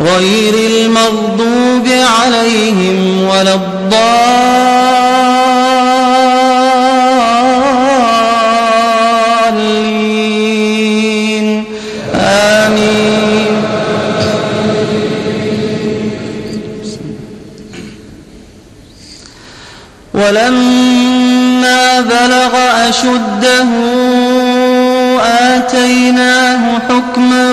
غير المغضوب عليهم ولا الضالين. آمين. ولما بلغ أشده آتيناه حكما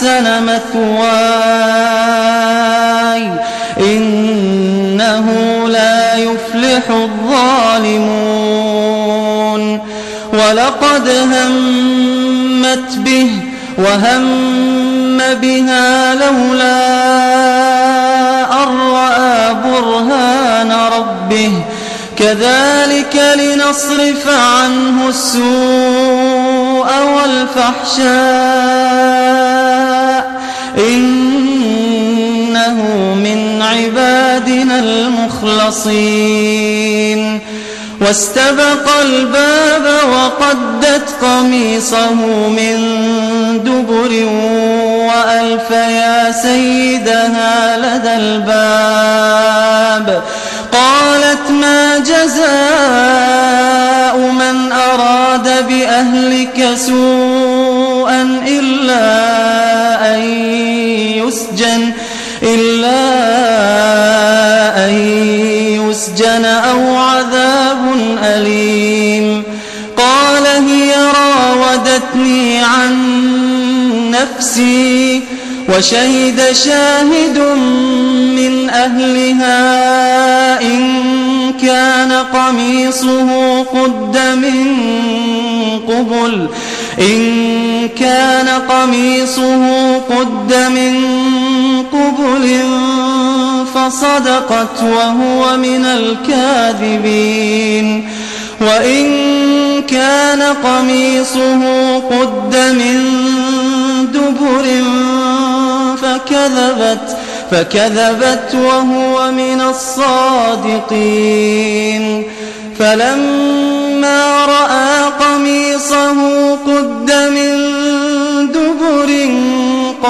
أحسن مثواي. إنه لا يفلح الظالمون. ولقد همت به وهم بها لولا أن رأى برهان ربه. كذلك لنصرف عنه السوء. والفحشاء إنه من عبادنا المخلصين. واستبق الباب وقدت قميصه من دبر وألف يا سيدها لدى الباب. قالت ما جزاء من أراد بأهلك سوءا إلا أن يسجن إلا أن يسجن أو عذاب أليم. قال هي راودتني عن نفسي وشهد شاهد من أهلها إن كان قميصه قد من قبل إن كان قميصه قد من قبل فصدقت وهو من الكاذبين. وإن كان قميصه قد من دبر فكذبت فكذبت وهو من الصادقين. فلما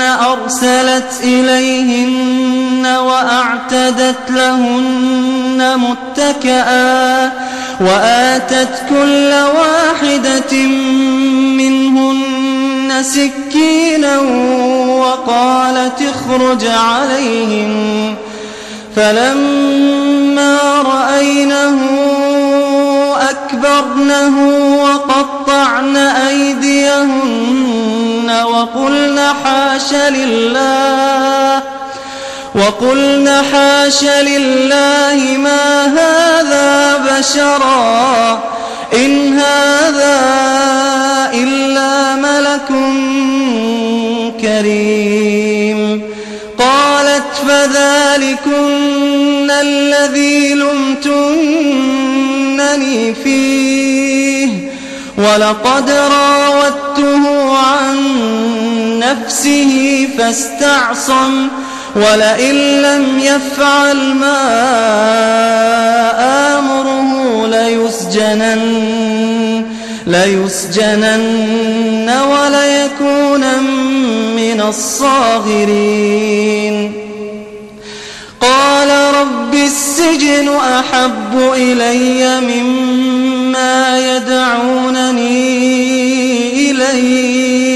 أرسلت إليهن وأعتدت لهن متكئا وآتت كل واحدة منهن سكينا وقالت اخرج عليهم فلما رأينه أكبرنه وقطعن أيديهن وقلن حاش لله وقلن حاش لله ما هذا بشرا إن هذا إلا ملك كريم. قالت فذلكن الذي لمتنني فيه ولقد راودته عن نفسه فاستعصم ولئن لم يفعل ما آمره ليسجنن, ليسجنن وليكون من الصاغرين. قال رب السجن أحب إلي مما يدعونني إليه.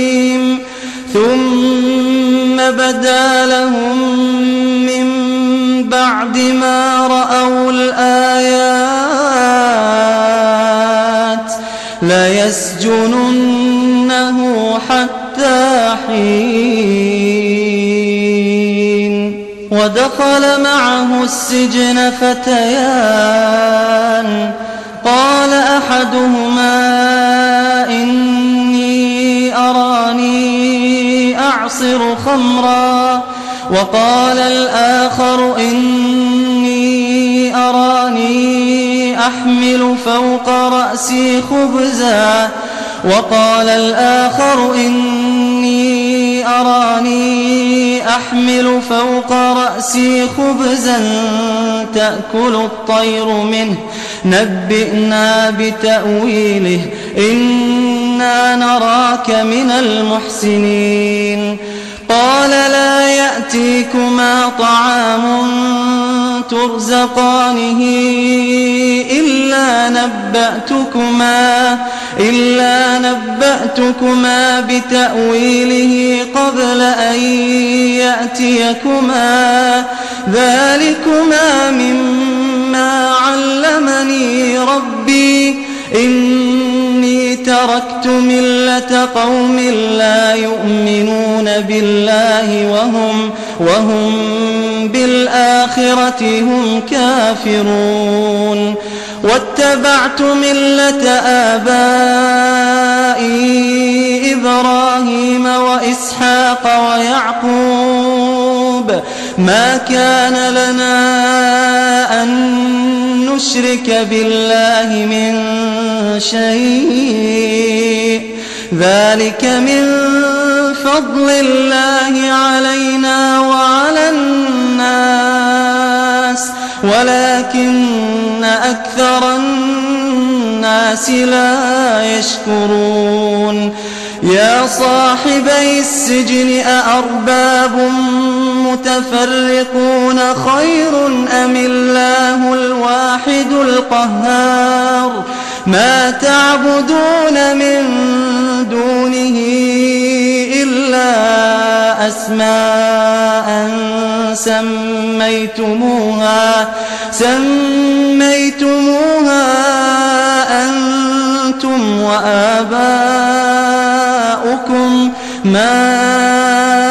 لهم من بعد ما رأوا الآيات ليسجننه حتى حين ودخل معه السجن فتيان قال أحدهما إني أعصر خمرا وقال الآخر إني أراني أحمل فوق رأسي خبزا وقال الآخر إني أراني أحمل فوق رأسي خبزا تأكل الطير منه نبئنا بتأويله نراك من المحسنين. قال لا يأتيكما طعام ترزقانه إلا نبأتكما إلا نبأتكما بتأويله قبل أن يأتيكما. ذلكما تركت ملة قوم لا يؤمنون بالله وهم وهم بالآخرة هم كافرون واتبعت ملة آبائي إبراهيم وإسحاق ويعقوب ما كان لنا أن نشرك بالله من شيء. ذلك من فضل الله علينا وعلى الناس. ولكن أكثر الناس لا يشكرون. يا صاحبي السجن أأرباب متفرقون خير أم الله الواحد القهار ما تعبدون من دونه إلا أسماء سميتموها سميتموها أنتم وآباؤكم ما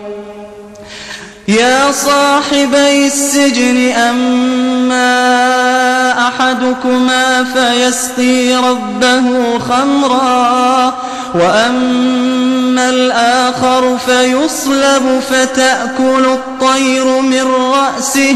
يا صاحبي السجن أما أحدكما فيسقي ربه خمرا وأما الآخر فيصلب فتأكل الطير من رأسه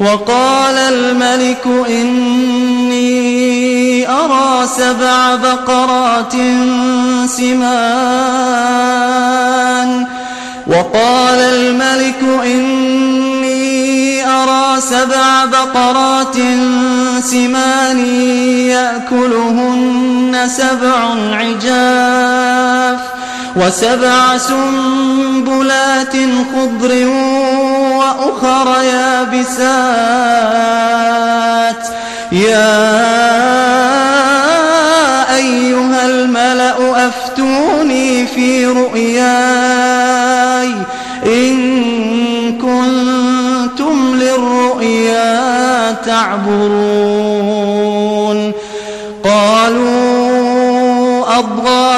وقال الملك إني أرى سبع بقرات سمان. وقال الملك إني أرى سبع بقرات سمان يأكلهن سبع عجاف. وسبع سنبلات خضر وأخر يابسات. يا أيها الملأ أفتوني في رؤياي. إن كنتم للرؤيا تعبرون.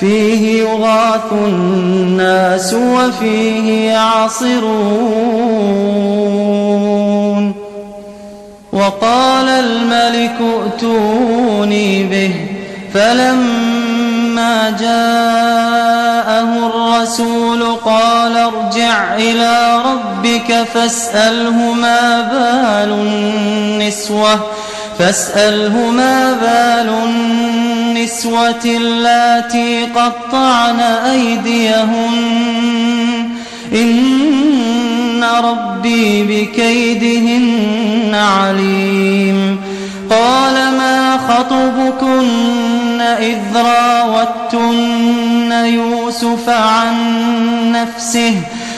فيه يغاث الناس وفيه يعصرون. وقال الملك ائتوني به فلما جاءه الرسول قال ارجع إلى ربك فاسأله ما بال النسوة. فاسأله ما بال النسوة اللاتي قطعن أيديهن؟ إن ربي بكيدهن عليم. قال ما خطبكن إذ راوتن يوسف عن نفسه؟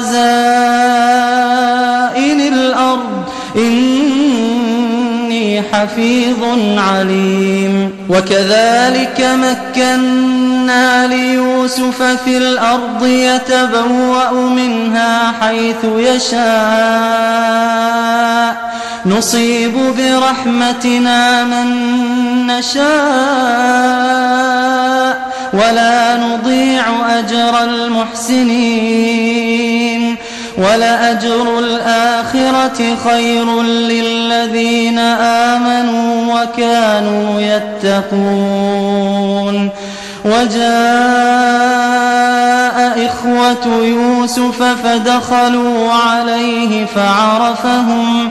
خزائن الأرض. إني حفيظ عليم. وكذلك مكنا ليوسف في الأرض يتبوأ منها حيث يشاء. نصيب برحمتنا من نشاء ولا نضيع أجر المحسنين ولأجر الآخرة خير للذين آمنوا وكانوا يتقون وجاء إخوة يوسف فدخلوا عليه فعرفهم فعرفهم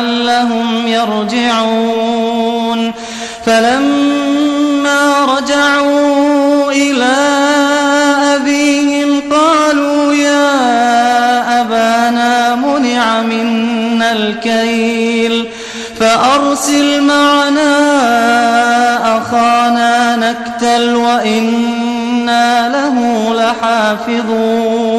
لعلهم يرجعون. فلما رجعوا إلى أبيهم قالوا يا أبانا منع منا الكيل فأرسل معنا أخانا نكتل وإنا له لحافظون.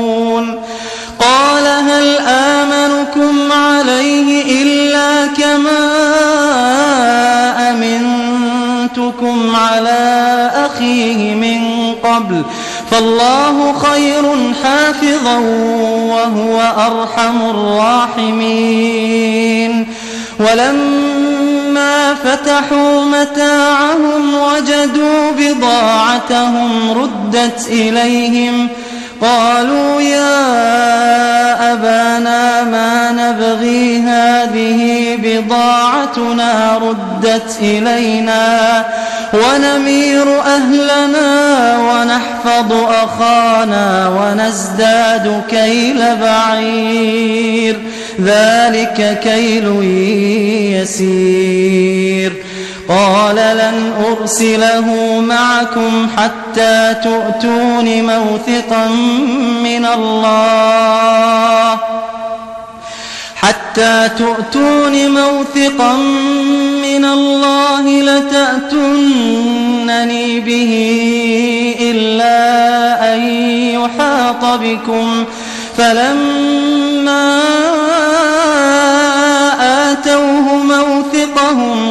قبل فالله خير حافظا وهو أرحم الراحمين ولما فتحوا متاعهم وجدوا بضاعتهم ردت إليهم قالوا يا أبانا ما نبغي هذه بضاعتنا ردت إلينا ونمير أهلنا ونحفظ أخانا ونزداد كيل بعير. ذلك كيل يسير. قال لن أرسله معكم حتى تؤتون موثقا من الله. حتى تؤتون موثقا من الله لتأتونني به إلا أن يحاط بكم. فلما آتوه موثقهم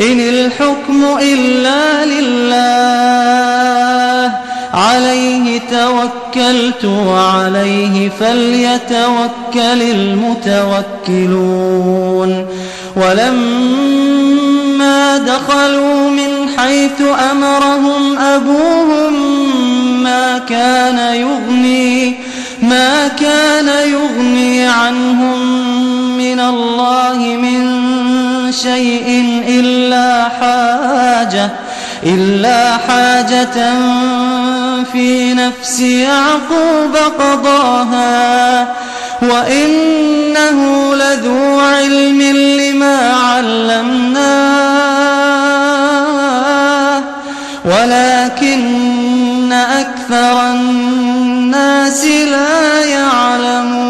إن الحكم إلا لله. عليه توكلت وعليه فليتوكل المتوكلون. ولما دخلوا من حيث أمرهم أبوهم ما كان يغني ما كان يغني عنهم من الله من شيء إلا حاجة إلا حاجة في نفس يعقوب قضاها. وإنه لذو علم لما علمناه ولكن أكثر الناس لا يعلمون.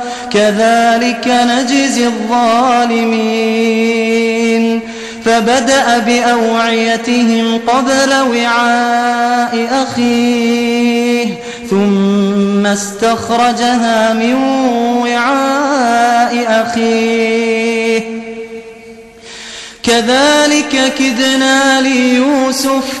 كذلك نجزي الظالمين. فبدأ بأوعيتهم قبل وعاء أخيه ثم استخرجها من وعاء أخيه. كذلك كدنا ليوسف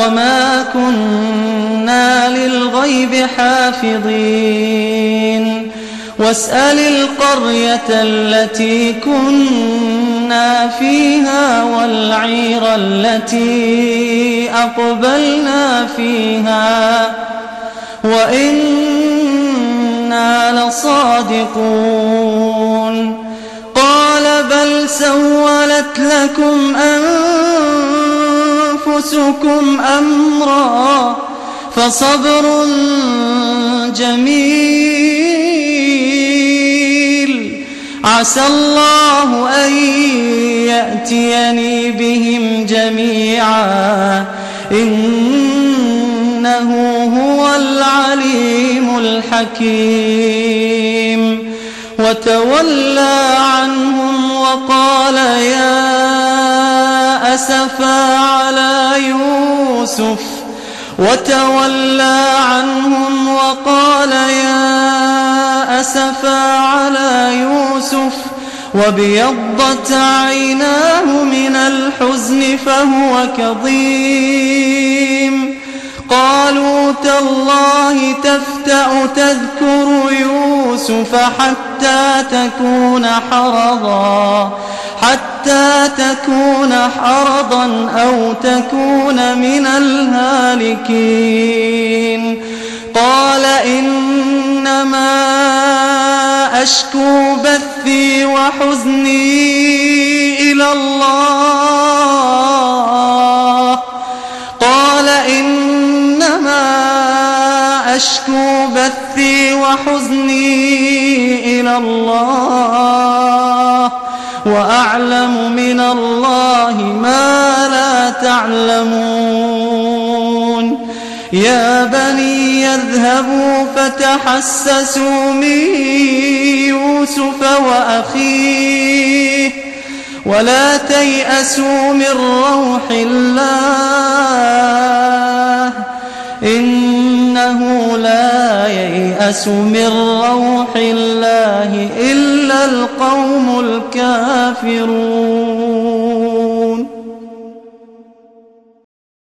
وما كنا للغيب حافظين واسأل القرية التي كنا فيها والعير التي أقبلنا فيها وإنا لصادقون قال بل سولت لكم أنفسكم أمرا فصبر جميل. عسى الله أن يأتيني بهم جميعا. إنه هو العليم الحكيم. وتولى عنهم وقال يا أسفا على يوسف وتولى عنهم وقال يا أسفا على يوسف وبيضت عيناه من الحزن فهو كظيم. قالوا تالله تفتأ تذكر يوسف حتى تكون حرضا. حتى تكون حرضا أو تكون من الهالكين. قال إنما أشكو بثي وحزني إلى الله. قال إنما أشكو بثي وحزني إلى الله. وأعلم من الله ما لا تعلمون. يا بني يذهبوا فتحسسوا من يوسف وأخيه. ولا تيأسوا من روح الله. إنه لا ييأس من روح الله إلا القوم الكافرون.